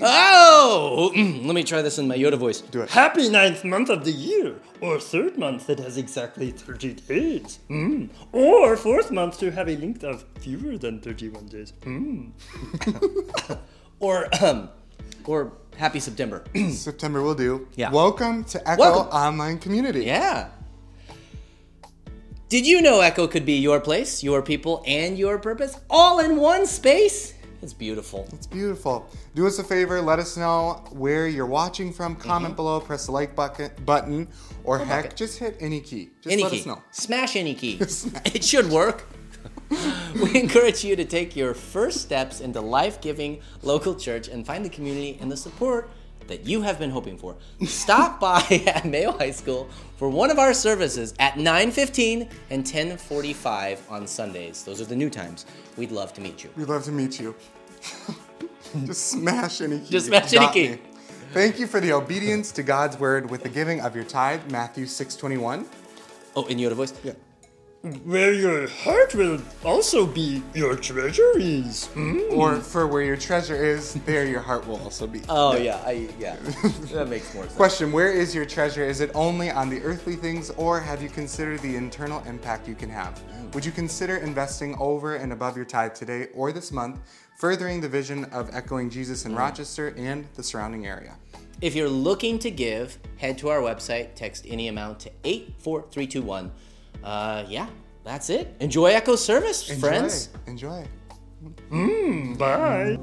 Oh! Let me try this in my Yoda voice. Do it. Happy ninth month of the year, or third month that has exactly 30 days. Mm. Or fourth month to have a length of fewer than 31 days. Mm. Or, um, or Happy September. September will do. Yeah. Welcome to Echo Welcome. Online Community. yeah. Did you know Echo could be your place, your people, and your purpose all in one space? It's beautiful. It's beautiful. Do us a favor, let us know where you're watching from. Mm-hmm. Comment below, press the like bucket, button, or heck, bucket. just hit any key. Just any let key. us know. Smash any key. it should work. we encourage you to take your first steps into life giving local church and find the community and the support that you have been hoping for. Stop by at Mayo High School for one of our services at 9:15 and 10:45 on Sundays. Those are the new times. We'd love to meet you. We'd love to meet you. just smash any key. Just smash any key. me. Thank you for the obedience to God's word with the giving of your tithe, Matthew 6:21. Oh, in Yoda voice? Yeah. Where your heart will also be, your treasure is. Mm. Or for where your treasure is, there your heart will also be. Oh yeah, I yeah. that makes more sense. Question Where is your treasure? Is it only on the earthly things, or have you considered the internal impact you can have? Would you consider investing over and above your tithe today or this month, furthering the vision of echoing Jesus in Rochester and the surrounding area? If you're looking to give, head to our website, text any amount to 84321. Uh, yeah, that's it. Enjoy Echo service, Enjoy. friends. Enjoy. Bye.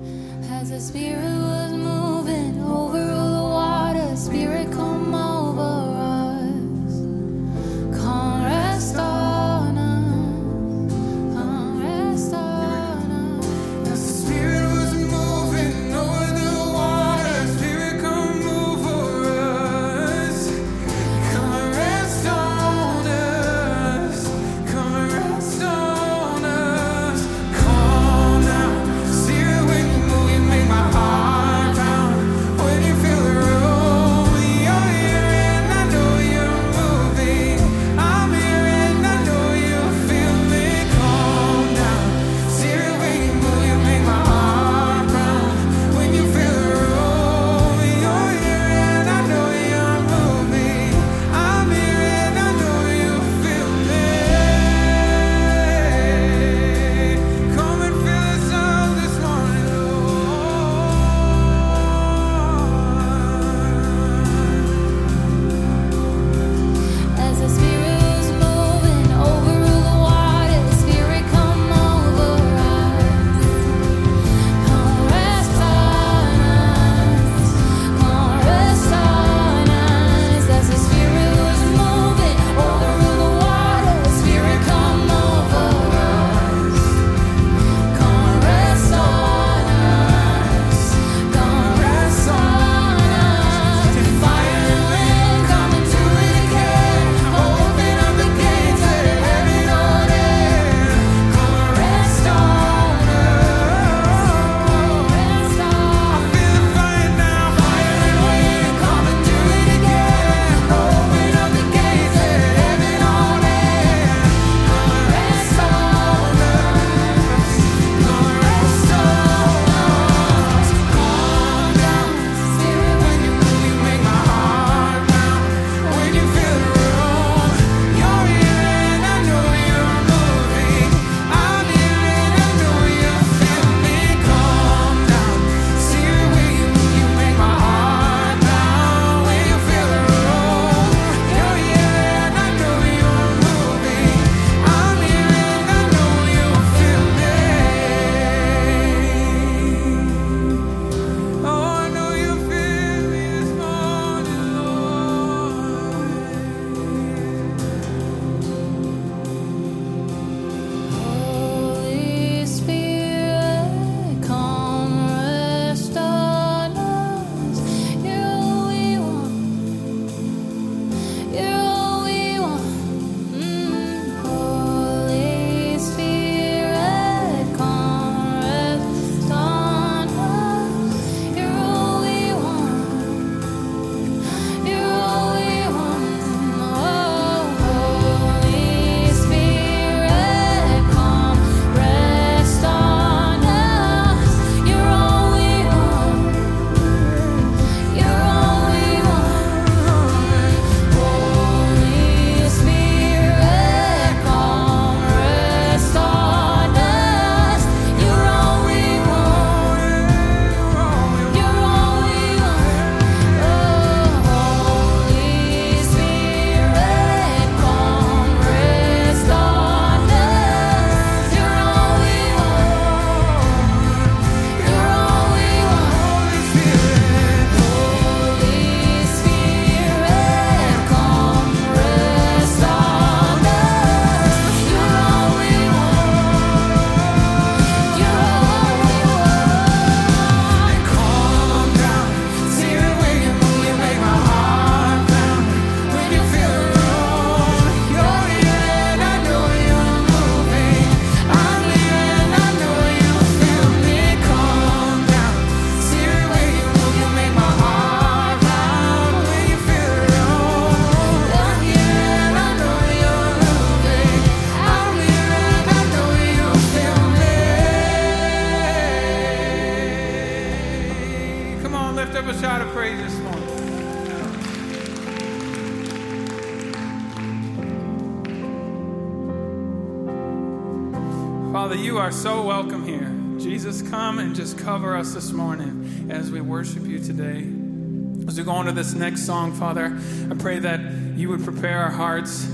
worship you today. As we go on to this next song, Father, I pray that you would prepare our hearts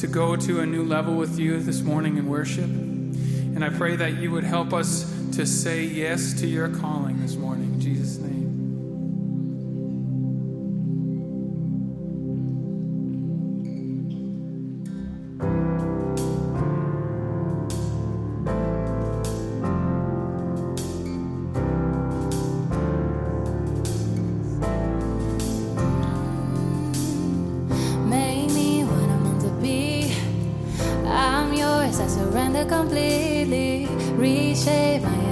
to go to a new level with you this morning in worship. And I pray that you would help us to say yes to your calling this morning. In Jesus' name. reshape my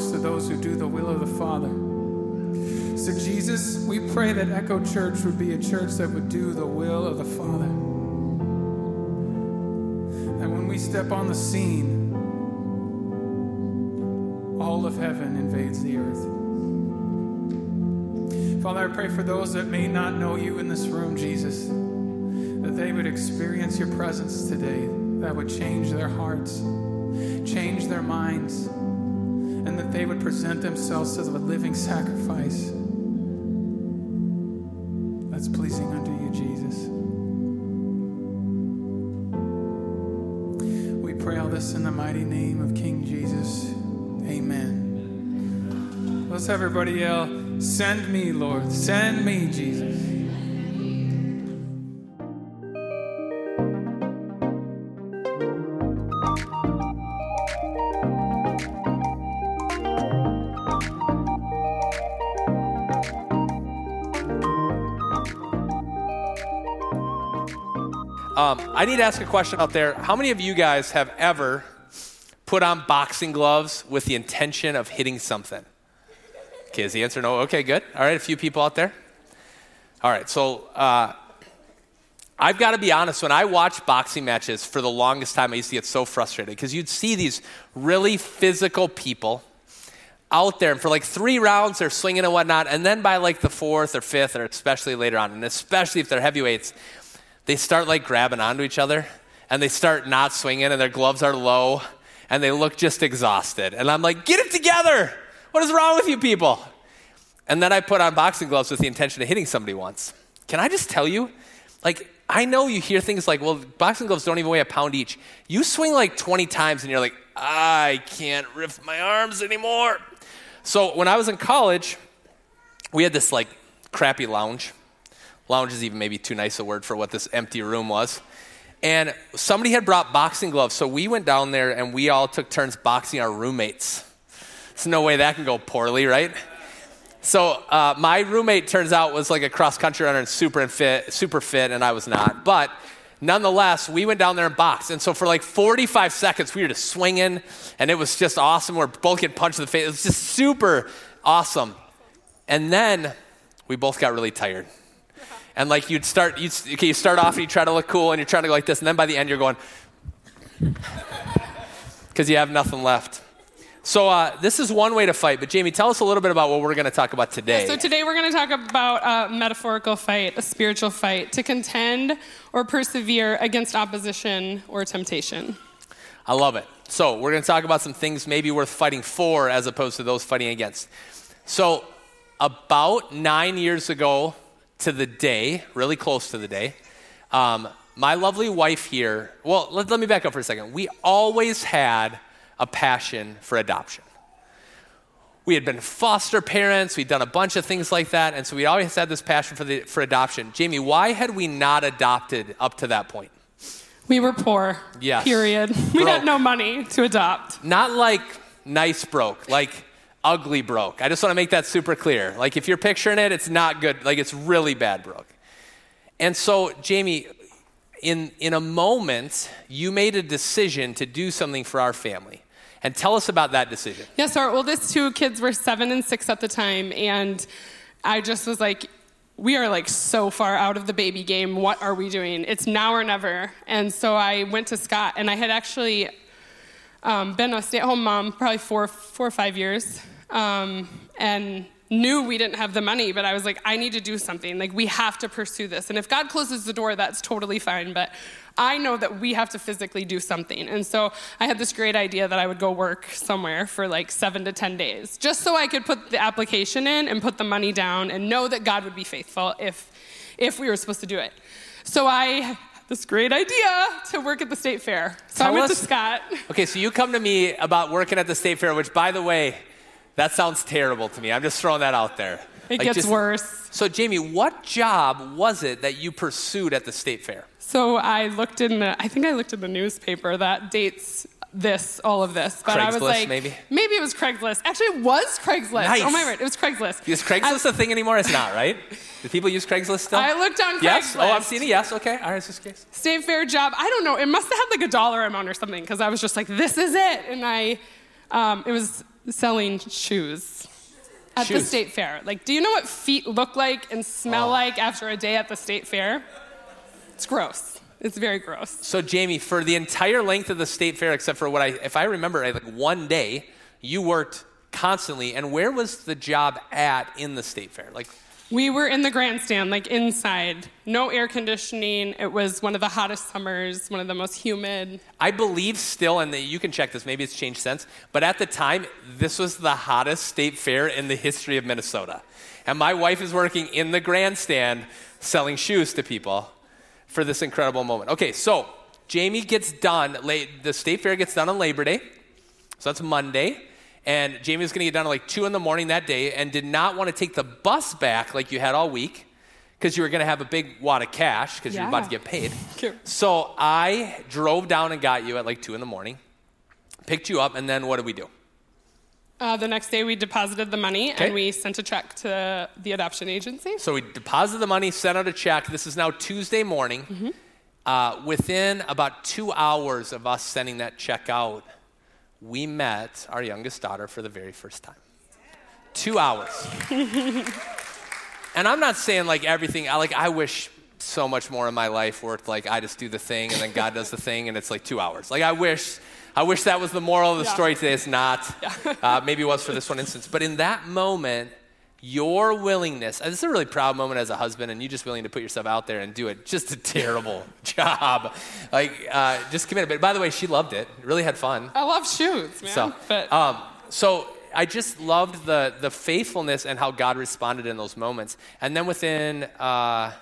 belongs to those who do the will of the Father. So, Jesus, we pray that Echo Church would be a church that would do the will of the Father. That when we step on the scene, all of heaven invades the earth. Father, I pray for those that may not know you in this room, Jesus, that they would experience your presence today, that would change their hearts, change their minds, and that they would present themselves as a living sacrifice that's pleasing unto you, Jesus. We pray all this in the mighty name of King Jesus. Amen. Let's have everybody yell, Send me, Lord. Send me, Jesus. I need to ask a question out there. How many of you guys have ever put on boxing gloves with the intention of hitting something? Okay, is the answer no? Okay, good. All right, a few people out there. All right, so uh, I've got to be honest. When I watch boxing matches, for the longest time, I used to get so frustrated because you'd see these really physical people out there, and for like three rounds, they're swinging and whatnot, and then by like the fourth or fifth, or especially later on, and especially if they're heavyweights, they start like grabbing onto each other and they start not swinging and their gloves are low and they look just exhausted. And I'm like, get it together. What is wrong with you people? And then I put on boxing gloves with the intention of hitting somebody once. Can I just tell you? Like, I know you hear things like, well, boxing gloves don't even weigh a pound each. You swing like 20 times and you're like, I can't lift my arms anymore. So when I was in college, we had this like crappy lounge. Lounge is even maybe too nice a word for what this empty room was. And somebody had brought boxing gloves, so we went down there and we all took turns boxing our roommates. There's no way that can go poorly, right? So uh, my roommate turns out was like a cross country runner and super fit, super fit, and I was not. But nonetheless, we went down there and boxed. And so for like 45 seconds, we were just swinging, and it was just awesome. We're both getting punched in the face. It was just super awesome. And then we both got really tired. And like you'd start, you'd, okay, you start off and you try to look cool and you're trying to go like this, and then by the end you're going, because you have nothing left. So uh, this is one way to fight. But Jamie, tell us a little bit about what we're going to talk about today. So today we're going to talk about a metaphorical fight, a spiritual fight, to contend or persevere against opposition or temptation. I love it. So we're going to talk about some things maybe worth fighting for as opposed to those fighting against. So about nine years ago to the day, really close to the day, um, my lovely wife here. Well, let, let me back up for a second. We always had a passion for adoption. We had been foster parents, we'd done a bunch of things like that, and so we always had this passion for, the, for adoption. Jamie, why had we not adopted up to that point? We were poor. Yes. Period. We Broke. had no money to adopt. Not like nice broke, like ugly broke. I just want to make that super clear. Like if you're picturing it, it's not good. Like it's really bad broke. And so, Jamie, in, in a moment, you made a decision to do something for our family. And tell us about that decision. Yes, our oldest two kids were seven and six at the time, and I just was like, we are like so far out of the baby game. What are we doing? It's now or never. And so I went to Scott, and I had actually um, been a stay-at-home mom probably four, four or five years, um, and knew we didn't have the money. But I was like, I need to do something. Like we have to pursue this. And if God closes the door, that's totally fine. But I know that we have to physically do something. And so I had this great idea that I would go work somewhere for like seven to 10 days, just so I could put the application in and put the money down and know that God would be faithful if, if we were supposed to do it. So I this great idea to work at the state fair. So Tell I went us- to Scott. Okay, so you come to me about working at the state fair, which, by the way, that sounds terrible to me. I'm just throwing that out there. It Like, gets just- worse. So, Jamie, what job was it that you pursued at the state fair? So I looked in the, I think I looked in the newspaper that dates this, all of this. But I was like, maybe? maybe it was Craigslist. Actually, it was Craigslist. Nice. Oh my word, it was Craigslist. Is Craigslist a thing anymore? It's not, right? Do people use Craigslist still? I looked on Craigslist. yes. Oh, I'm seeing a yes. Okay. All right. Just case. State fair job. I don't know. It must have had like a dollar amount or something because I was just like, this is it. And I, um, it was selling shoes at the state fair. Like, do you know what feet look like and smell Oh. like after a day at the state fair? It's gross. It's very gross. So, Jamie, for the entire length of the state fair, except for what I, if I remember, right, like one day, you worked constantly. And where was the job at in the state fair? Like, We were in the grandstand, like inside. No air conditioning. It was one of the hottest summers, one of the most humid. I believe still, and you can check this, maybe it's changed since, but at the time, this was the hottest state fair in the history of Minnesota. And my wife is working in the grandstand selling shoes to people for this incredible moment. Okay, so Jamie gets done, the state fair gets done on Labor Day, so that's Monday. And Jamie was going to get done at like 2 in the morning that day and did not want to take the bus back like you had all week because you were going to have a big wad of cash because you're about to get paid. Cute. So I drove down and got you at like 2 in the morning, picked you up, and then what did we do? Uh, the next day, we deposited the money Okay. and we sent a check to the adoption agency. So we deposited the money, sent out a check. This is now Tuesday morning. Mm-hmm. Uh, within about two hours of us sending that check out, we met our youngest daughter for the very first time. Two hours. and I'm not saying like everything, I like I wish so much more in my life worked like I just do the thing and then God does the thing and it's like two hours. Like I wish I wish that was the moral of the Yeah. story today. It's not. Uh, maybe it was for this one instance. But in that moment, your willingness, this is a really proud moment as a husband, and you just willing to put yourself out there and do it. Just a terrible job. Like, uh, just commit But by the way, she loved it. Really had fun. I love shoes, man. So, but um, so I just loved the the faithfulness and how God responded in those moments. And then within uh,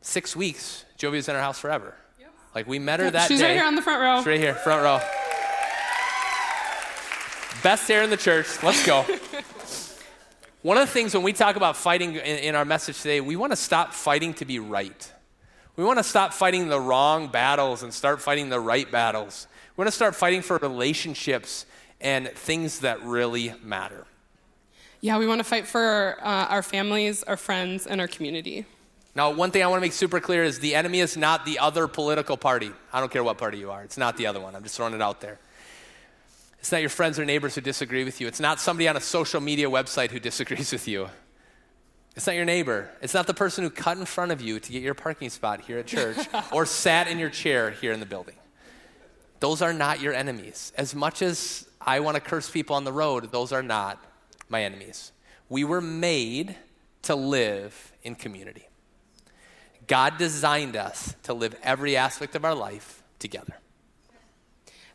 six weeks, Jovi was in our house forever. Like we met her that she's day. right here on the front row. She's right here, front row. Best hair in the church. Let's go. One of the things when we talk about fighting in, in our message today, we want to stop fighting to be right. We want to stop fighting the wrong battles and start fighting the right battles. We want to start fighting for relationships and things that really matter. Yeah, we want to fight for uh, our families, our friends, and our community. Now, one thing I want to make super clear is the enemy is not the other political party. I don't care what party you are. It's not the other one. I'm just throwing it out there. It's not your friends or neighbors who disagree with you. It's not somebody on a social media website who disagrees with you. It's not your neighbor. It's not the person who cut in front of you to get your parking spot here at church or sat in your chair here in the building. Those are not your enemies. As much as I want to curse people on the road, those are not my enemies. We were made to live in community. God designed us to live every aspect of our life together.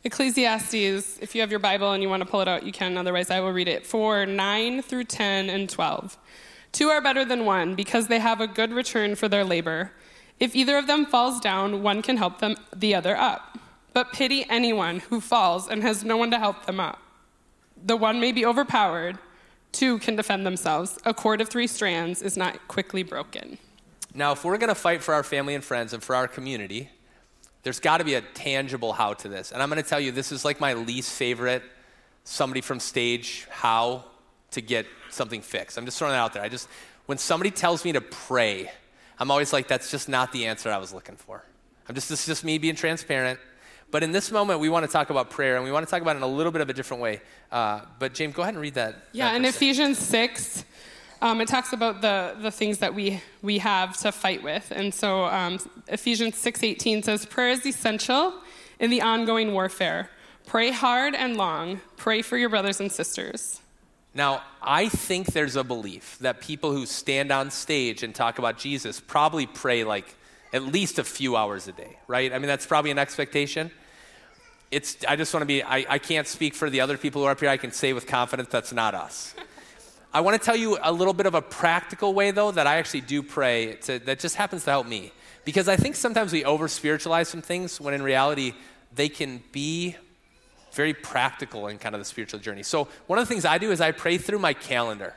Ecclesiastes, if you have your Bible and you want to pull it out, you can. Otherwise, I will read it. For 9 through 10 and 12. Two are better than one because they have a good return for their labor. If either of them falls down, one can help them the other up. But pity anyone who falls and has no one to help them up. The one may be overpowered, two can defend themselves. A cord of three strands is not quickly broken. Now, if we're going to fight for our family and friends and for our community, there's got to be a tangible how to this. And I'm going to tell you, this is like my least favorite somebody from stage how to get something fixed. I'm just throwing that out there. I just, when somebody tells me to pray, I'm always like, that's just not the answer I was looking for. I'm just, this is just me being transparent. But in this moment, we want to talk about prayer, and we want to talk about it in a little bit of a different way. Uh, but James, go ahead and read that. Yeah, that in. Ephesians 6, um, it talks about the, the things that we, we have to fight with. And so um, Ephesians 6.18 says, Prayer is essential in the ongoing warfare. Pray hard and long. Pray for your brothers and sisters. Now, I think there's a belief that people who stand on stage and talk about Jesus probably pray like at least a few hours a day, right? I mean, that's probably an expectation. It's, I just want to be, I, I can't speak for the other people who are up here. I can say with confidence that's not us. I want to tell you a little bit of a practical way, though, that I actually do pray to, that just happens to help me. Because I think sometimes we over spiritualize some things when in reality they can be very practical in kind of the spiritual journey. So, one of the things I do is I pray through my calendar.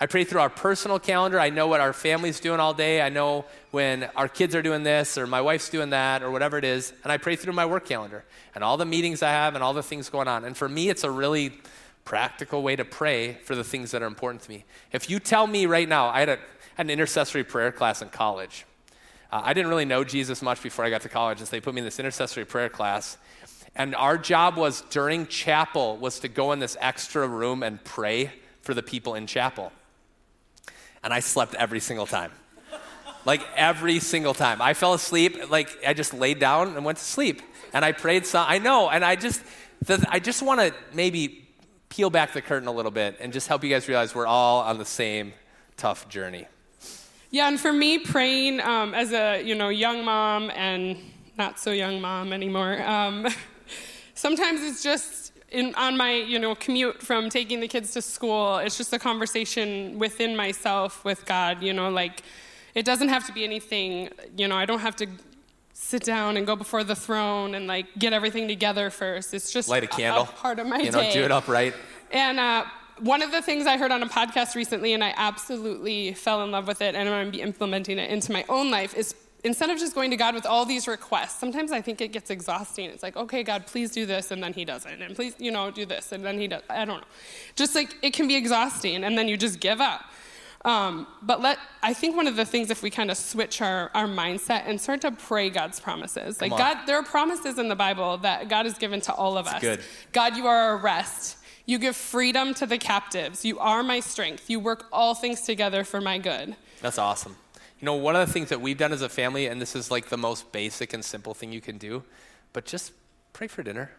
I pray through our personal calendar. I know what our family's doing all day. I know when our kids are doing this or my wife's doing that or whatever it is. And I pray through my work calendar and all the meetings I have and all the things going on. And for me, it's a really practical way to pray for the things that are important to me. If you tell me right now, I had, a, had an intercessory prayer class in college. Uh, I didn't really know Jesus much before I got to college, and so they put me in this intercessory prayer class. And our job was during chapel was to go in this extra room and pray for the people in chapel. And I slept every single time. Like every single time. I fell asleep, like I just laid down and went to sleep. And I prayed some I know, and I just the, I just want to maybe peel back the curtain a little bit and just help you guys realize we're all on the same tough journey. Yeah, and for me, praying um, as a you know young mom and not so young mom anymore, um, sometimes it's just in, on my you know commute from taking the kids to school. It's just a conversation within myself with God. You know, like it doesn't have to be anything. You know, I don't have to sit down and go before the throne and like get everything together first. It's just Light a candle. part of my You know, day. do it upright. And uh, one of the things I heard on a podcast recently, and I absolutely fell in love with it, and I'm going to be implementing it into my own life, is instead of just going to God with all these requests, sometimes I think it gets exhausting. It's like, okay, God, please do this, and then He doesn't, and please, you know, do this, and then He does. I don't know. Just like it can be exhausting, and then you just give up. Um, but let I think one of the things if we kind of switch our, our mindset and start to pray God's promises. Like on. God, there are promises in the Bible that God has given to all of us. good. God, you are our rest. You give freedom to the captives. You are my strength. You work all things together for my good. That's awesome. You know, one of the things that we've done as a family, and this is like the most basic and simple thing you can do, but just pray for dinner.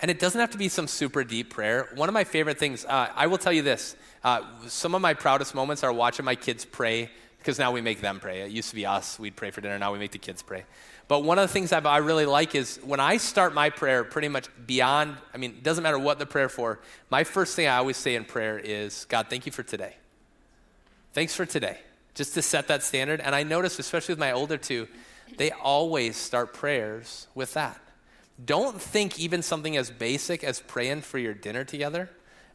And it doesn't have to be some super deep prayer. One of my favorite things, uh, I will tell you this uh, some of my proudest moments are watching my kids pray because now we make them pray. It used to be us, we'd pray for dinner, now we make the kids pray. But one of the things I really like is when I start my prayer pretty much beyond, I mean, it doesn't matter what the prayer for, my first thing I always say in prayer is, God, thank you for today. Thanks for today. Just to set that standard. And I notice, especially with my older two, they always start prayers with that. Don't think even something as basic as praying for your dinner together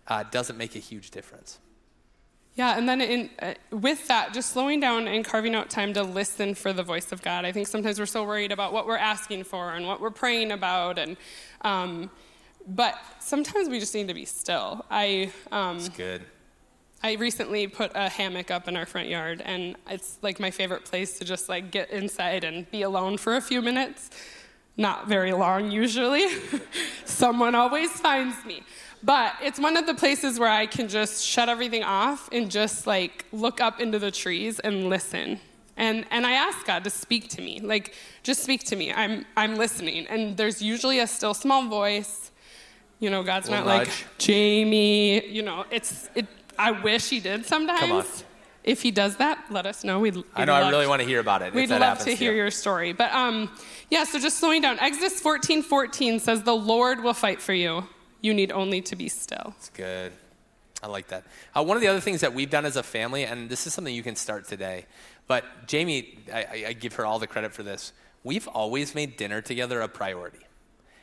uh, doesn't make a huge difference. Yeah, and then in, uh, with that, just slowing down and carving out time to listen for the voice of God. I think sometimes we're so worried about what we're asking for and what we're praying about, and um, but sometimes we just need to be still. I um, It's good. I recently put a hammock up in our front yard, and it's like my favorite place to just like get inside and be alone for a few minutes. Not very long, usually. Someone always finds me. But it's one of the places where I can just shut everything off and just like look up into the trees and listen. And, and I ask God to speak to me, like, just speak to me. I'm, I'm listening. And there's usually a still small voice. You know, God's not like. Jamie, you know, it's, it, I wish he did sometimes. If he does that, let us know. We'd, I know I really want to hear about it. We'd that love happens to hear you. your story. But um, yeah, so just slowing down. Exodus 14 14 says, The Lord will fight for you. You need only to be still. It's good. I like that. Uh, one of the other things that we've done as a family, and this is something you can start today, but Jamie, I- I give her all the credit for this. We've always made dinner together a priority.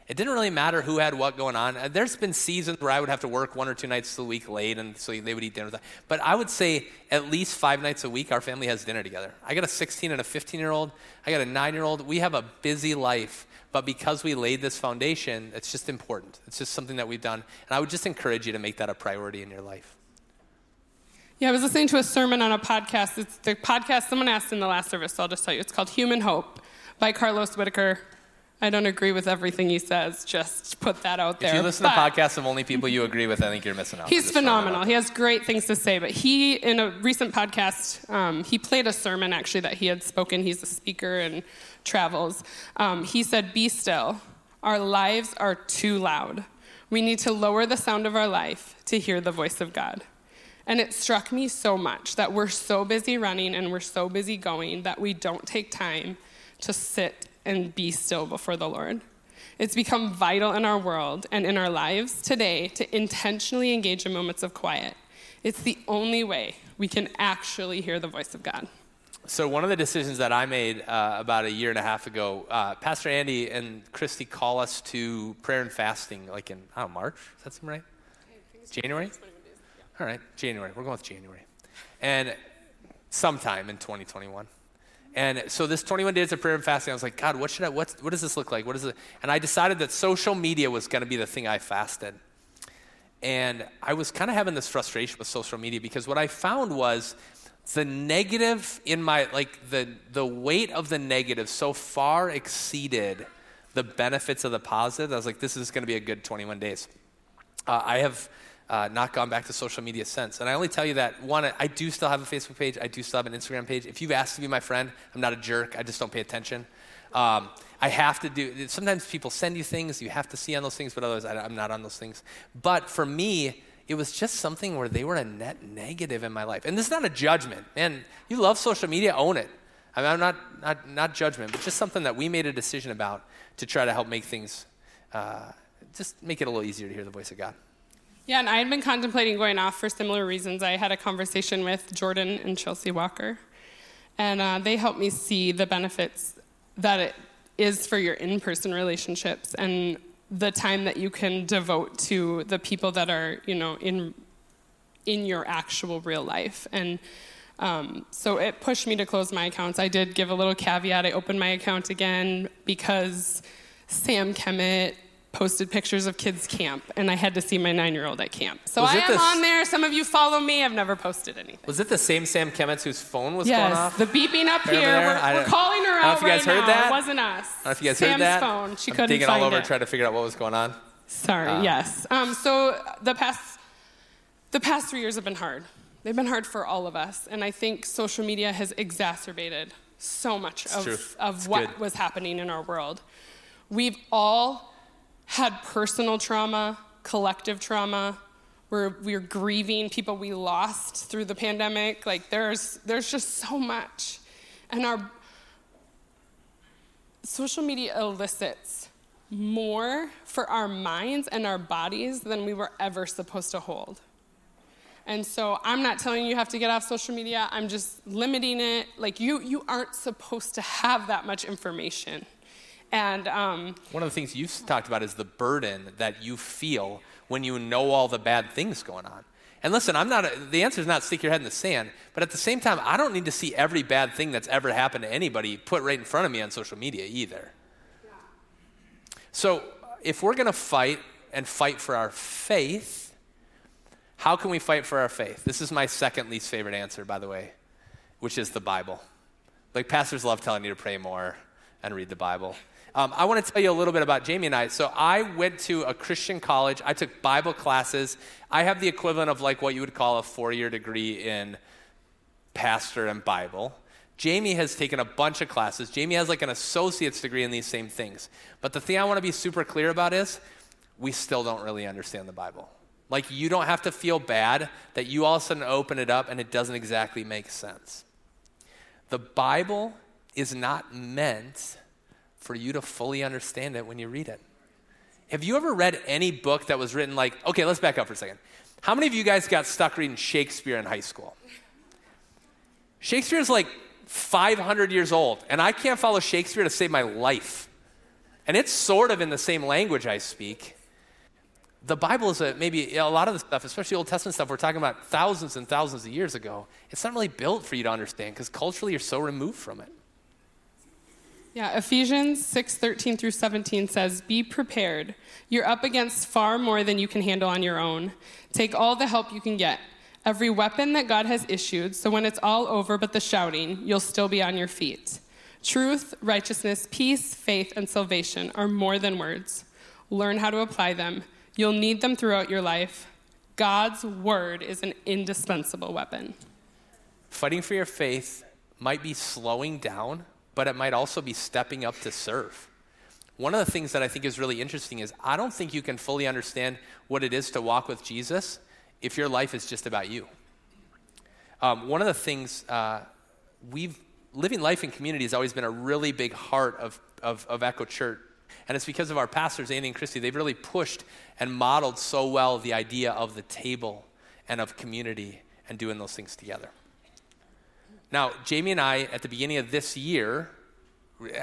It didn't really matter who had what going on. Uh, There's been seasons where I would have to work one or two nights a week late, and so they would eat dinner. But I would say at least five nights a week, our family has dinner together. I got a 16 and a 15 year old. I got a nine year old. We have a busy life, but because we laid this foundation, it's just important. It's just something that we've done, and I would just encourage you to make that a priority in your life. Yeah, I was listening to a sermon on a podcast. It's the podcast someone asked in the last service, so I'll just tell you. It's called Human Hope by Carlos Whittaker. I don't agree with everything he says, just put that out there. If you listen But- to podcasts of only people you agree with, I think you're missing out. He's Just throwing that phenomenal. He has great things to say. But he, in a recent podcast, um, he played a sermon actually that he had spoken. He's a speaker and travels. Um, he said, Be still. Our lives are too loud. We need to lower the sound of our life to hear the voice of God. And it struck me so much that we're so busy running and we're so busy going that we don't take time to sit and be still before the Lord. It's become vital in our world and in our lives today to intentionally engage in moments of quiet. It's the only way we can actually hear the voice of God. So one of the decisions that I made uh, about a year and a half ago, uh, Pastor Andy and Christy call us to prayer and fasting, like in March. Does that seem right? January. All right, January. We're going with January. And sometime in 2021. And so this 21 days of prayer and fasting, I was like, God, what should I, what, what does this look like? What is it? And I decided that social media was going to be the thing I fasted. And I was kind of having this frustration with social media because what I found was the negative in my, like the, the weight of the negative so far exceeded the benefits of the positive. I was like, this is going to be a good 21 days. Uh, I have uh, not gone back to social media since. And I only tell you that, one, I do still have a Facebook page. I do still have an Instagram page. If you've asked to be my friend, I'm not a jerk. I just don't pay attention. Um, I have to do, sometimes people send you things, you have to see on those things, but otherwise I, I'm not on those things. But for me, it was just something where they were a net negative in my life. And this is not a judgment. Man, you love social media, own it. I mean, I'm not, not, not judgment, but just something that we made a decision about to try to help make things, uh, just make it a little easier to hear the voice of God. Yeah, and I had been contemplating going off for similar reasons. I had a conversation with Jordan and Chelsea Walker, and uh, they helped me see the benefits that it is for your in person relationships and the time that you can devote to the people that are, you know, in, in your actual real life. And um, so it pushed me to close my accounts. I did give a little caveat. I opened my account again because Sam Kemet posted pictures of kids camp and I had to see my nine year old at camp. So Was I am this- on there. Some of you follow me. I've never posted anything. Was it the same Sam Kemetz whose phone was going Yes, off? the beeping up here. We're, we're calling her I don't know out if you guys right heard now. that. It wasn't us. I don't know if you guys Sam's heard that. phone. She I'm couldn't digging find all over it. trying to figure out what was going on. Sorry. Uh, yes. Um, so the past the past three years have been hard. They've been hard for all of us, and I think social media has exacerbated so much true. of, of It's what good. was happening in our world. We've all had personal trauma, collective trauma. We're, we're grieving people we lost through the pandemic. Like there's there's just so much, and our social media elicits more for our minds and our bodies than we were ever supposed to hold. And so I'm not telling you you have to get off social media. I'm just limiting it. Like you, you aren't supposed to have that much information. And um, One of the things you've talked about is the burden that you feel when you know all the bad things going on. And listen, I'm not, the answer is not stick your head in the sand, but at the same time, I don't need to see every bad thing that's ever happened to anybody put right in front of me on social media either. So if we're going to fight and fight for our faith, how can we fight for our faith? This is my second least favorite answer, by the way, which is the Bible. Like pastors love telling you to pray more and read the Bible. Um, I want to tell you a little bit about Jamie and I. So I went to a Christian college. I took Bible classes. I have the equivalent of like what you would call a four-year degree in pastor and Bible. Jamie has taken a bunch of classes. Jamie has like an associate's degree in these same things. But the thing I want to be super clear about is we still don't really understand the Bible. Like, you don't have to feel bad that you all of a sudden open it up and it doesn't exactly make sense. The Bible is not meant for you to fully understand it when you read it. Have you ever read any book that was written like, okay, let's back up for a second. How many of you guys got stuck reading Shakespeare in high school? Shakespeare is like 500 years old, and I can't follow Shakespeare to save my life. And it's sort of in the same language I speak. The Bible is a, maybe a lot of the stuff, especially Old Testament stuff, we're talking about thousands and thousands of years ago. It's not really built for you to understand because culturally you're so removed from it. Yeah, Ephesians 6 13 through 17 says, Be prepared. You're up against far more than you can handle on your own. Take all the help you can get. Every weapon that God has issued, so when it's all over but the shouting, you'll still be on your feet. Truth, righteousness, peace, faith, and salvation are more than words. Learn how to apply them. You'll need them throughout your life. God's word is an indispensable weapon. Fighting for your faith might be slowing down, but it might also be stepping up to serve. One of the things that I think is really interesting is I don't think you can fully understand what it is to walk with Jesus if your life is just about you. Um, one of the things uh, we've living life in community has always been a really big heart of, of, of Echo Church. And it's because of our pastors, Andy and Christy. They've really pushed and modeled so well the idea of the table and of community and doing those things together. Now, Jamie and I, at the beginning of this year,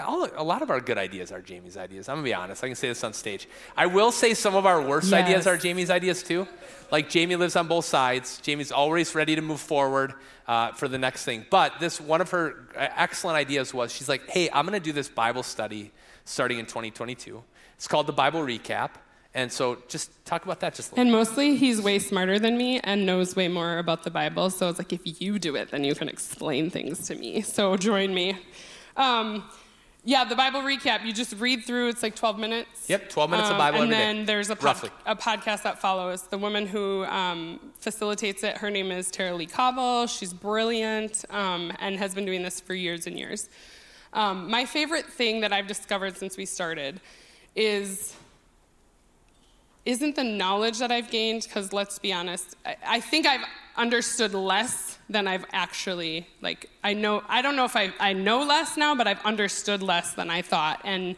all, a lot of our good ideas are Jamie's ideas. I'm gonna be honest. I can say this on stage. I will say some of our worst Yes. ideas are Jamie's ideas too. Like Jamie lives on both sides. Jamie's always ready to move forward uh, for the next thing. But this one of her uh, excellent ideas was she's like, "Hey, I'm gonna do this Bible study starting in 2022. It's called the Bible Recap." And so, just talk about that just a little. And mostly, he's way smarter than me and knows way more about the Bible. So it's like, if you do it, then you can explain things to me. So join me. Um, yeah, the Bible recap, you just read through, it's like 12 minutes. Yep, 12 minutes of Um, Bible And every day, then there's a, pod- a podcast that follows. The woman who um, facilitates it, her name is Tara-Leigh Cobble. She's brilliant um, and has been doing this for years and years. Um, my favorite thing that I've discovered since we started is isn't the knowledge that I've gained, because let's be honest, I, I think I've understood less than I've actually, like, I know, I don't know if I, I know less now, but I've understood less than I thought. And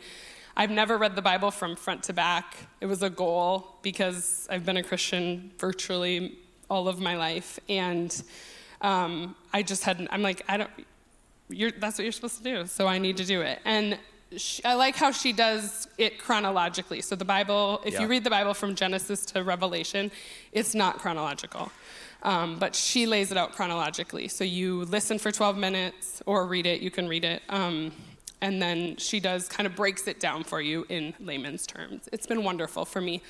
I've never read the Bible from front to back. It was a goal because I've been a Christian virtually all of my life. And um, I just hadn't, I'm like, I don't, you're, that's what you're supposed to do, so I need to do it. And she, I like how she does it chronologically. So the Bible, if Yeah. you read the Bible from Genesis to Revelation, it's not chronological. Um, but she lays it out chronologically. So you listen for 12 minutes or read it, you can read it. Um, and then she does kind of breaks it down for you in layman's terms. It's been wonderful for me.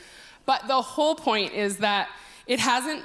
But the whole point is that it hasn't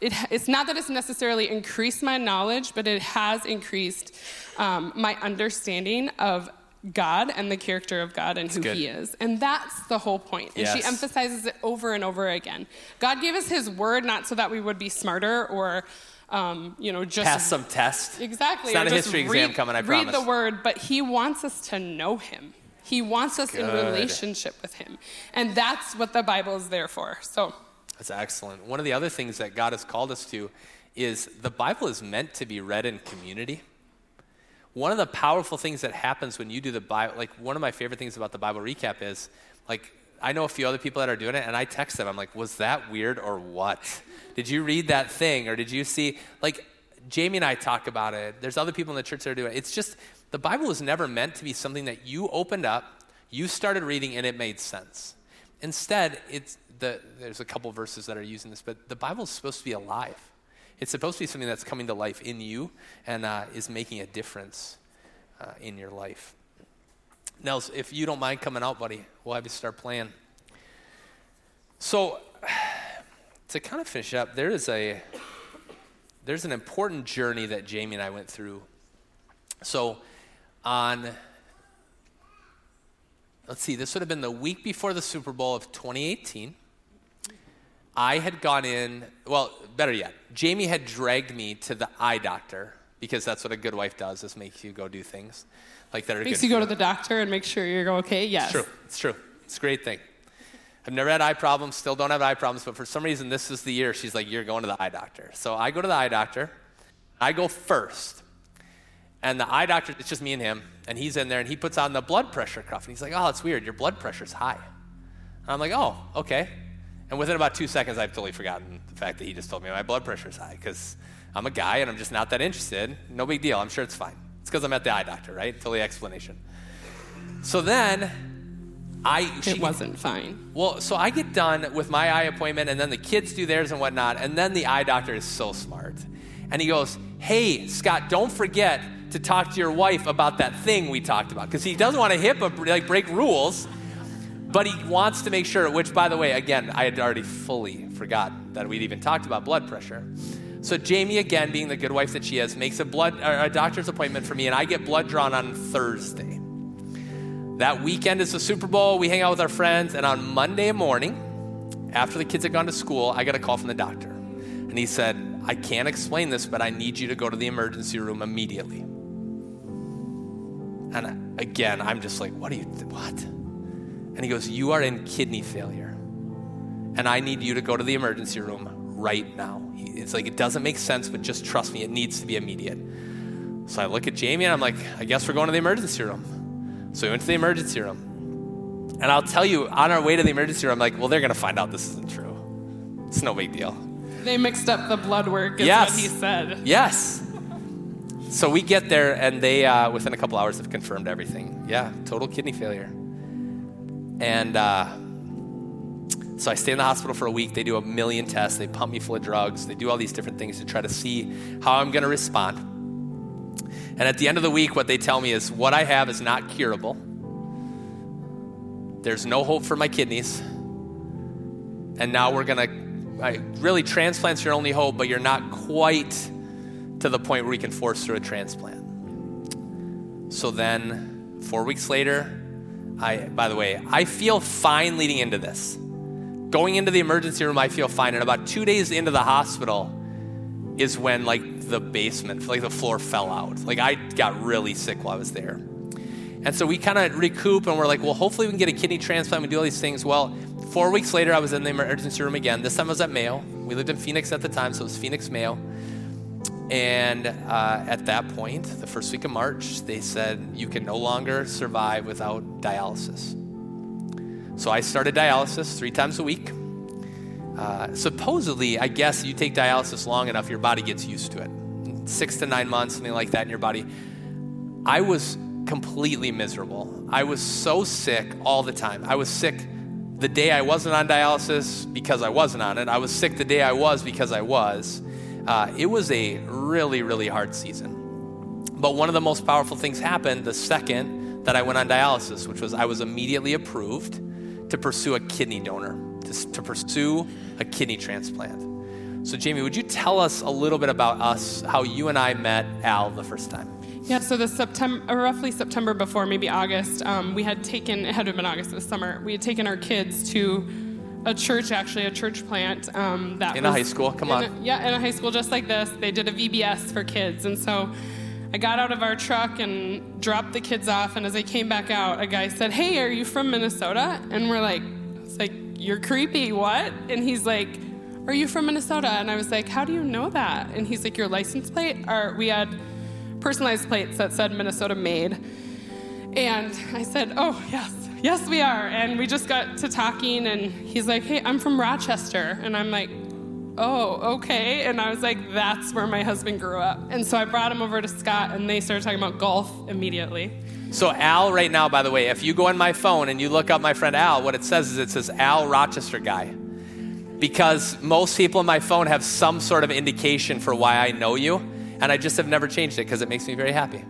it, it's not that it's necessarily increased my knowledge, but it has increased um, my understanding of God and the character of God and who good. He is. And that's the whole point. And she emphasizes it over and over again. God gave us His word not so that we would be smarter or, um, you know, just Pass some test. Exactly. It's not a history read, exam coming, I promise. Read the word, but he wants us to know him. He wants us in relationship with him. And that's what the Bible is there for. So, That's excellent. One of the other things that God has called us to is the Bible is meant to be read in community. One of the powerful things that happens when you do the Bible, like one of my favorite things about the Bible recap is, like, I know a few other people that are doing it, and I text them. I'm like, was that weird or what? Did you read that thing or did you see? Like, Jamie and I talk about it. There's other people in the church that are doing it. It's just, the Bible was never meant to be something that you opened up, you started reading, and it made sense. Instead, it's the, there's a couple verses that are using this, but the Bible is supposed to be alive. It's supposed to be something that's coming to life in you and uh, is making a difference uh, in your life. Nels, if you don't mind coming out, buddy, we'll have you start playing. So, to kind of finish up, there is a there's an important journey that Jamie and I went through. So, on let's see, this would have been the week before the Super Bowl of 2018. I had gone in, well, better yet, Jamie had dragged me to the eye doctor because that's what a good wife does is makes you go do things like that are makes good you go to the doctor and make sure you're okay. Yes. It's true. It's true. It's a great thing. I've never had eye problems, still don't have eye problems, but for some reason this is the year she's like, You're going to the eye doctor. So I go to the eye doctor. I go first. And the eye doctor, it's just me and him, and he's in there and he puts on the blood pressure cuff. And he's like, Oh, it's weird. Your blood pressure's high. And I'm like, Oh, okay. And within about two seconds, I've totally forgotten the fact that he just told me my blood pressure's high because I'm a guy and I'm just not that interested. No big deal. I'm sure it's fine. It's because I'm at the eye doctor, right? Totally explanation. So then I It wasn't fine. well, so I get done with my eye appointment, and then the kids do theirs and whatnot, and then the eye doctor is so smart, and he goes, "Hey, Scott, don't forget to talk to your wife about that thing we talked about, because he doesn't want to HIPAA like break rules, but he wants to make sure. Which, by the way, again, I had already fully forgotten that we'd even talked about blood pressure. So Jamie, again, being the good wife that she is, makes a blood a doctor's appointment for me, and I get blood drawn on Thursday. That weekend is the Super Bowl. We hang out with our friends. And on Monday morning, after the kids had gone to school, I got a call from the doctor. And he said, I can't explain this, but I need you to go to the emergency room immediately. And again, I'm just like, what are you, what? And he goes, You are in kidney failure. And I need you to go to the emergency room right now. It's like, it doesn't make sense, but just trust me, it needs to be immediate. So I look at Jamie and I'm like, I guess we're going to the emergency room. So we went to the emergency room. And I'll tell you, on our way to the emergency room, I'm like, well, they're going to find out this isn't true. It's no big deal. They mixed up the blood work, is Yes. what he said. Yes. so we get there, and they, uh, within a couple hours, have confirmed everything. Yeah, total kidney failure. And uh, so I stay in the hospital for a week. They do a million tests. They pump me full of drugs. They do all these different things to try to see how I'm going to respond. And at the end of the week, what they tell me is what I have is not curable. There's no hope for my kidneys. And now we're going to, really, transplant's your only hope, but you're not quite to the point where we can force through a transplant. So then, four weeks later, I, by the way, I feel fine leading into this. Going into the emergency room, I feel fine. And about two days into the hospital is when, like, the basement, like, the floor fell out. Like, I got really sick while I was there. And so we kind of recoup and we're like, well, hopefully we can get a kidney transplant. We do all these things. Well, four weeks later, I was in the emergency room again. This time I was at Mayo. We lived in Phoenix at the time, so it was Phoenix Mayo. And uh, at that point, the first week of March, they said, you can no longer survive without dialysis. So I started dialysis three times a week. Uh, supposedly, I guess you take dialysis long enough, your body gets used to it. Six to nine months, something like that in your body. I was completely miserable. I was so sick all the time. I was sick the day I wasn't on dialysis because I wasn't on it. I was sick the day I was because I was. Uh, it was a really, really hard season. But one of the most powerful things happened the second that I went on dialysis, which was I was immediately approved to pursue a kidney donor, to, to pursue a kidney transplant. So, Jamie, would you tell us a little bit about us, how you and I met Al the first time? Yeah, so the September, roughly September before, maybe August, um, we had taken, it had been August, it was summer, we had taken our kids to a church, actually, a church plant. Um, that In a high school, come on. a- yeah, in a high school just like this. They did a VBS for kids. And so I got out of our truck and dropped the kids off. And as I came back out, a guy said, Hey, are you from Minnesota? And we're like, It's like, You're creepy, what? And he's like, Are you from Minnesota? And I was like, How do you know that? And he's like, Your license plate? Or we had personalized plates that said Minnesota made. And I said, Oh, yes, yes, we are. And we just got to talking, and he's like, Hey, I'm from Rochester. And I'm like, Oh, okay. And I was like, That's where my husband grew up. And so I brought him over to Scott, and they started talking about golf immediately. So Al, right now, by the way, if you go on my phone and you look up my friend Al, what it says is it says Al Rochester guy. Because most people on my phone have some sort of indication for why I know you, and I just have never changed it because it makes me very happy.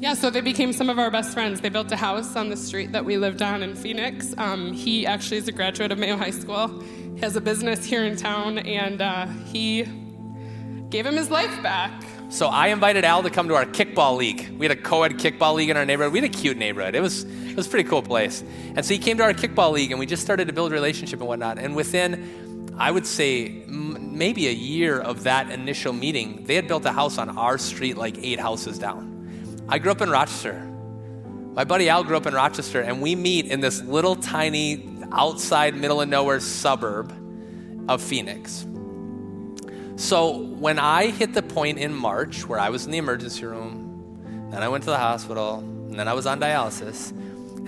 Yeah, so they became some of our best friends. They built a house on the street that we lived on in Phoenix. Um, he actually is a graduate of Mayo High School. He has a business here in town, and uh, he gave him his life back. So I invited Al to come to our kickball league. We had a co-ed kickball league in our neighborhood. We had a cute neighborhood. It was it was a pretty cool place. And so he came to our kickball league, and we just started to build a relationship and whatnot. And within, I would say, m- maybe a year of that initial meeting, they had built a house on our street, like eight houses down. I grew up in Rochester. My buddy Al grew up in Rochester, and we meet in this little tiny outside middle of nowhere suburb of Phoenix. So when I hit the point in March where I was in the emergency room, then I went to the hospital, and then I was on dialysis,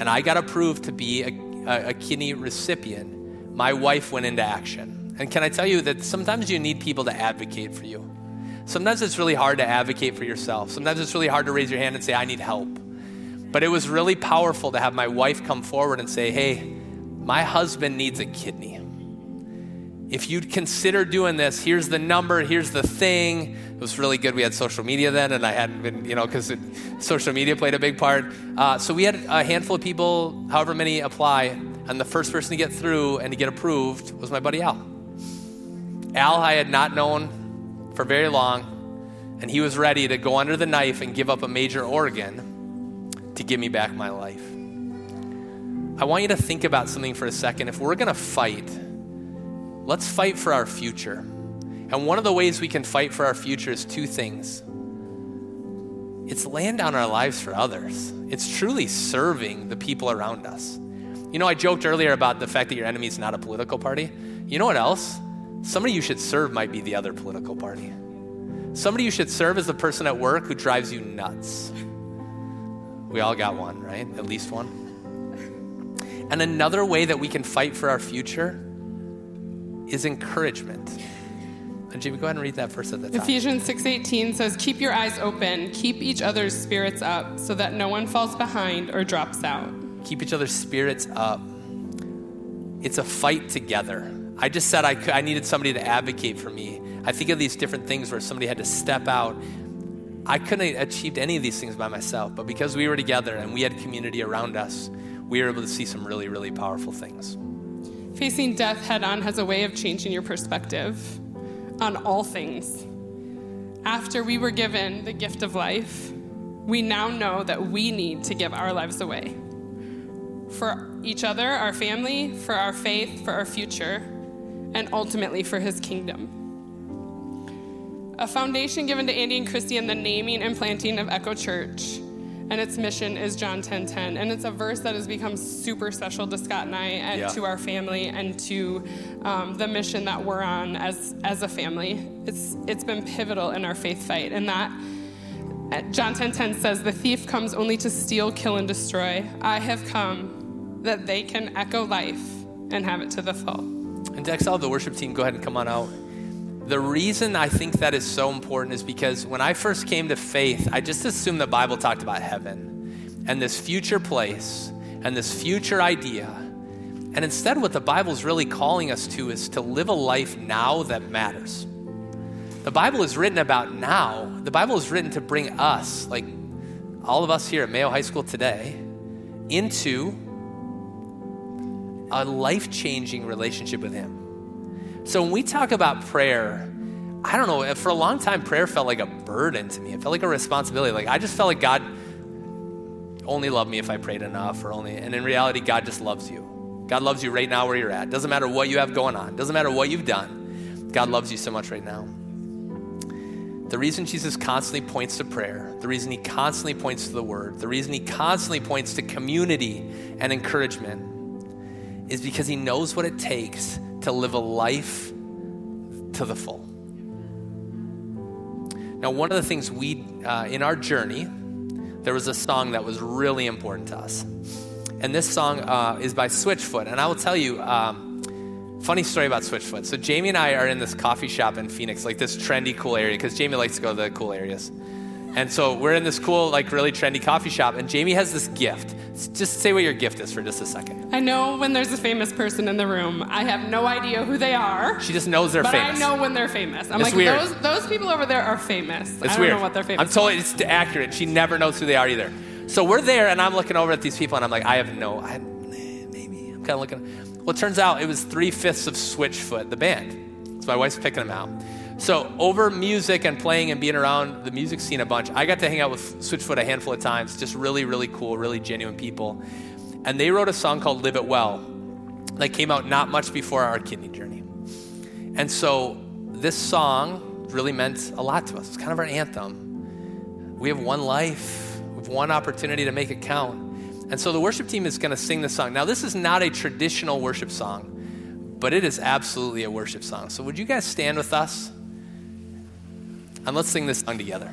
and I got approved to be a, a, a kidney recipient, my wife went into action. And can I tell you that sometimes you need people to advocate for you? Sometimes it's really hard to advocate for yourself. Sometimes it's really hard to raise your hand and say, I need help. But it was really powerful to have my wife come forward and say, hey, my husband needs a kidney if you'd consider doing this, here's the number, here's the thing. It was really good. We had social media then, and I hadn't been, you know, because social media played a big part. Uh, so we had a handful of people, however many apply, and the first person to get through and to get approved was my buddy Al. Al, I had not known for very long, and he was ready to go under the knife and give up a major organ to give me back my life. I want you to think about something for a second. If we're going to fight, let's fight for our future. And one of the ways we can fight for our future is two things it's laying down our lives for others, it's truly serving the people around us. You know, I joked earlier about the fact that your enemy is not a political party. You know what else? Somebody you should serve might be the other political party. Somebody you should serve is the person at work who drives you nuts. We all got one, right? At least one. And another way that we can fight for our future is encouragement. And Jamie, go ahead and read that verse at the top. Ephesians 6:18 says, "Keep your eyes open, keep each other's spirits up, so that no one falls behind or drops out." Keep each other's spirits up. It's a fight together. I just said I, could, I needed somebody to advocate for me. I think of these different things where somebody had to step out. I couldn't have achieved any of these things by myself, but because we were together and we had community around us, we were able to see some really, really powerful things. Facing death head on has a way of changing your perspective on all things. After we were given the gift of life, we now know that we need to give our lives away for each other, our family, for our faith, for our future, and ultimately for his kingdom. A foundation given to Andy and Christy in the naming and planting of Echo Church and its mission is John 10:10, and it's a verse that has become super special to Scott and I, and Yeah. to our family, and to um, the mission that we're on as as a family. It's it's been pivotal in our faith fight, and that John 10:10 says, "The thief comes only to steal, kill, and destroy. I have come that they can echo life and have it to the full." And Dex, I'll have the worship team go ahead and come on out. The reason I think that is so important is because when I first came to faith, I just assumed the Bible talked about heaven and this future place and this future idea. And instead, what the Bible is really calling us to is to live a life now that matters. The Bible is written about now. The Bible is written to bring us, like all of us here at Mayo High School today, into a life changing relationship with Him. So when we talk about prayer, I don't know, for a long time, prayer felt like a burden to me. It felt like a responsibility. Like I just felt like God only loved me if I prayed enough, or only, and in reality, God just loves you. God loves you right now where you're at. Doesn't matter what you have going on, doesn't matter what you've done. God loves you so much right now. The reason Jesus constantly points to prayer, the reason he constantly points to the word, the reason he constantly points to community and encouragement is because he knows what it takes to live a life to the full. Now, one of the things we, uh, in our journey, there was a song that was really important to us. And this song uh, is by Switchfoot. And I will tell you, um, funny story about Switchfoot. So, Jamie and I are in this coffee shop in Phoenix, like this trendy, cool area, because Jamie likes to go to the cool areas. And so we're in this cool, like really trendy coffee shop, and Jamie has this gift. Just say what your gift is for just a second. I know when there's a famous person in the room. I have no idea who they are. She just knows they're but famous. I know when they're famous. I'm It's like, weird. those those people over there are famous. It's I don't weird. know what they're famous. I'm totally it's accurate. She never knows who they are either. So we're there, and I'm looking over at these people, and I'm like, I have no, I maybe. I'm kind of looking. Well, it turns out it was three fifths of Switchfoot, the band. So my wife's picking them out. So over music and playing and being around the music scene a bunch, I got to hang out with Switchfoot a handful of times. Just really, really cool, really genuine people. And they wrote a song called "Live It Well," that came out not much before our kidney journey. And so this song really meant a lot to us. It's kind of our anthem. We have one life, we have one opportunity to make it count. And so the worship team is going to sing this song. Now, this is not a traditional worship song, but it is absolutely a worship song. So, would you guys stand with us? And let's sing this song together.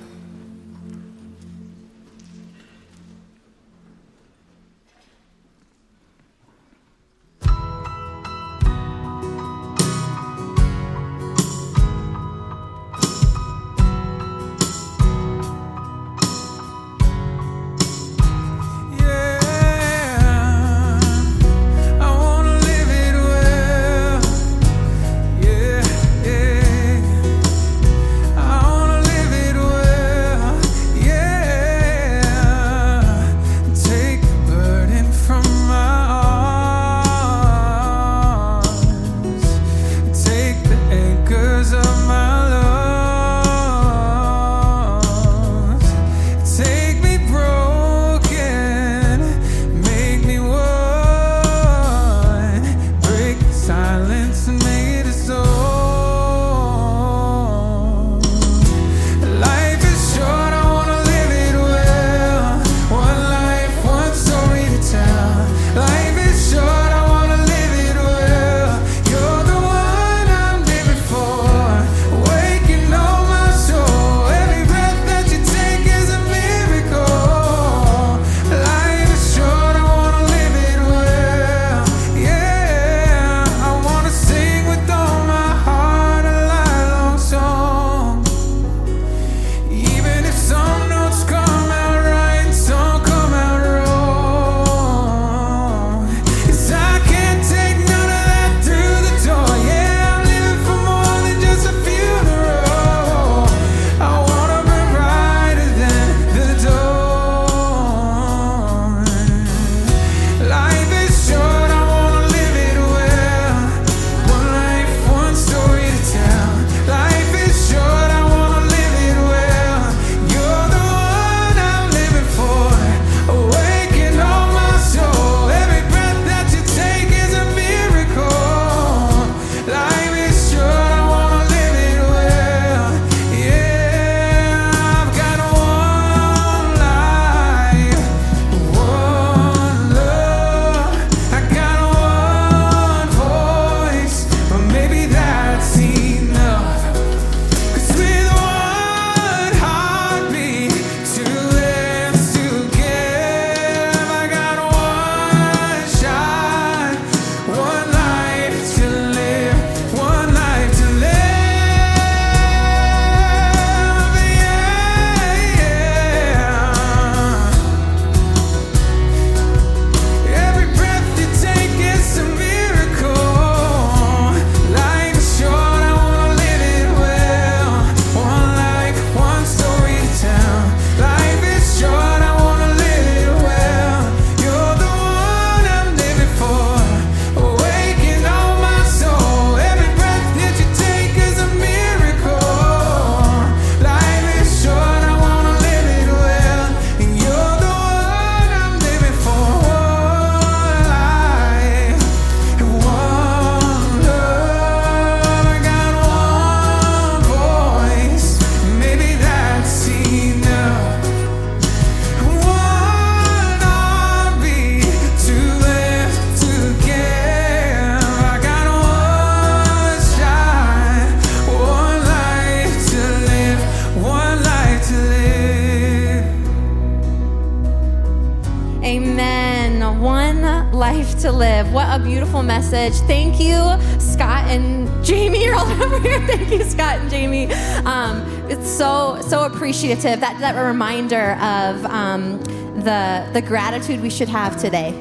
So so appreciative. That that reminder of um, the the gratitude we should have today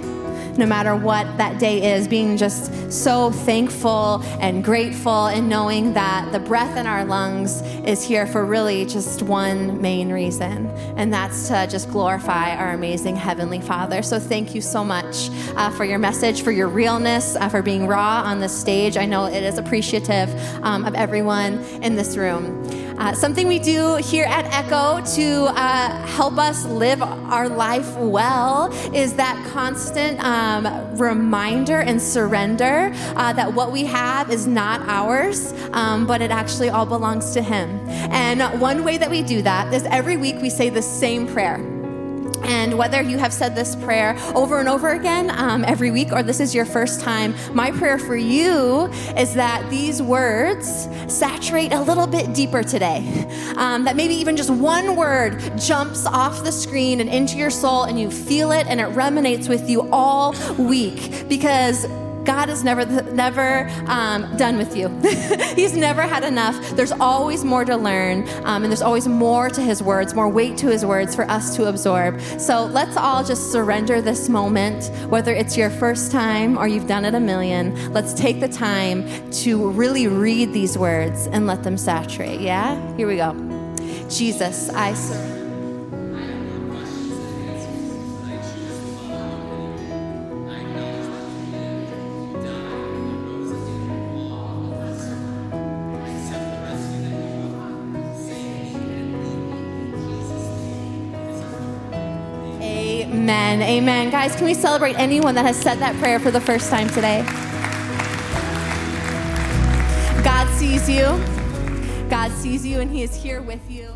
no matter what that day is, being just so thankful and grateful and knowing that the breath in our lungs is here for really just one main reason, and that's to just glorify our amazing Heavenly Father. So thank you so much uh, for your message, for your realness, uh, for being raw on this stage. I know it is appreciative um, of everyone in this room. Uh, something we do here at Echo to uh, help us live our life well is that constant um, reminder and surrender uh, that what we have is not ours, um, but it actually all belongs to Him. And one way that we do that is every week we say the same prayer. And whether you have said this prayer over and over again um, every week or this is your first time, my prayer for you is that these words saturate a little bit deeper today. Um, that maybe even just one word jumps off the screen and into your soul and you feel it and it resonates with you all week because God is never never um, done with you. He's never had enough. There's always more to learn, um, and there's always more to His words, more weight to His words for us to absorb. So let's all just surrender this moment, whether it's your first time or you've done it a million. Let's take the time to really read these words and let them saturate. Yeah, here we go. Jesus, I surrender. Guys, can we celebrate anyone that has said that prayer for the first time today? God sees you. God sees you, and He is here with you.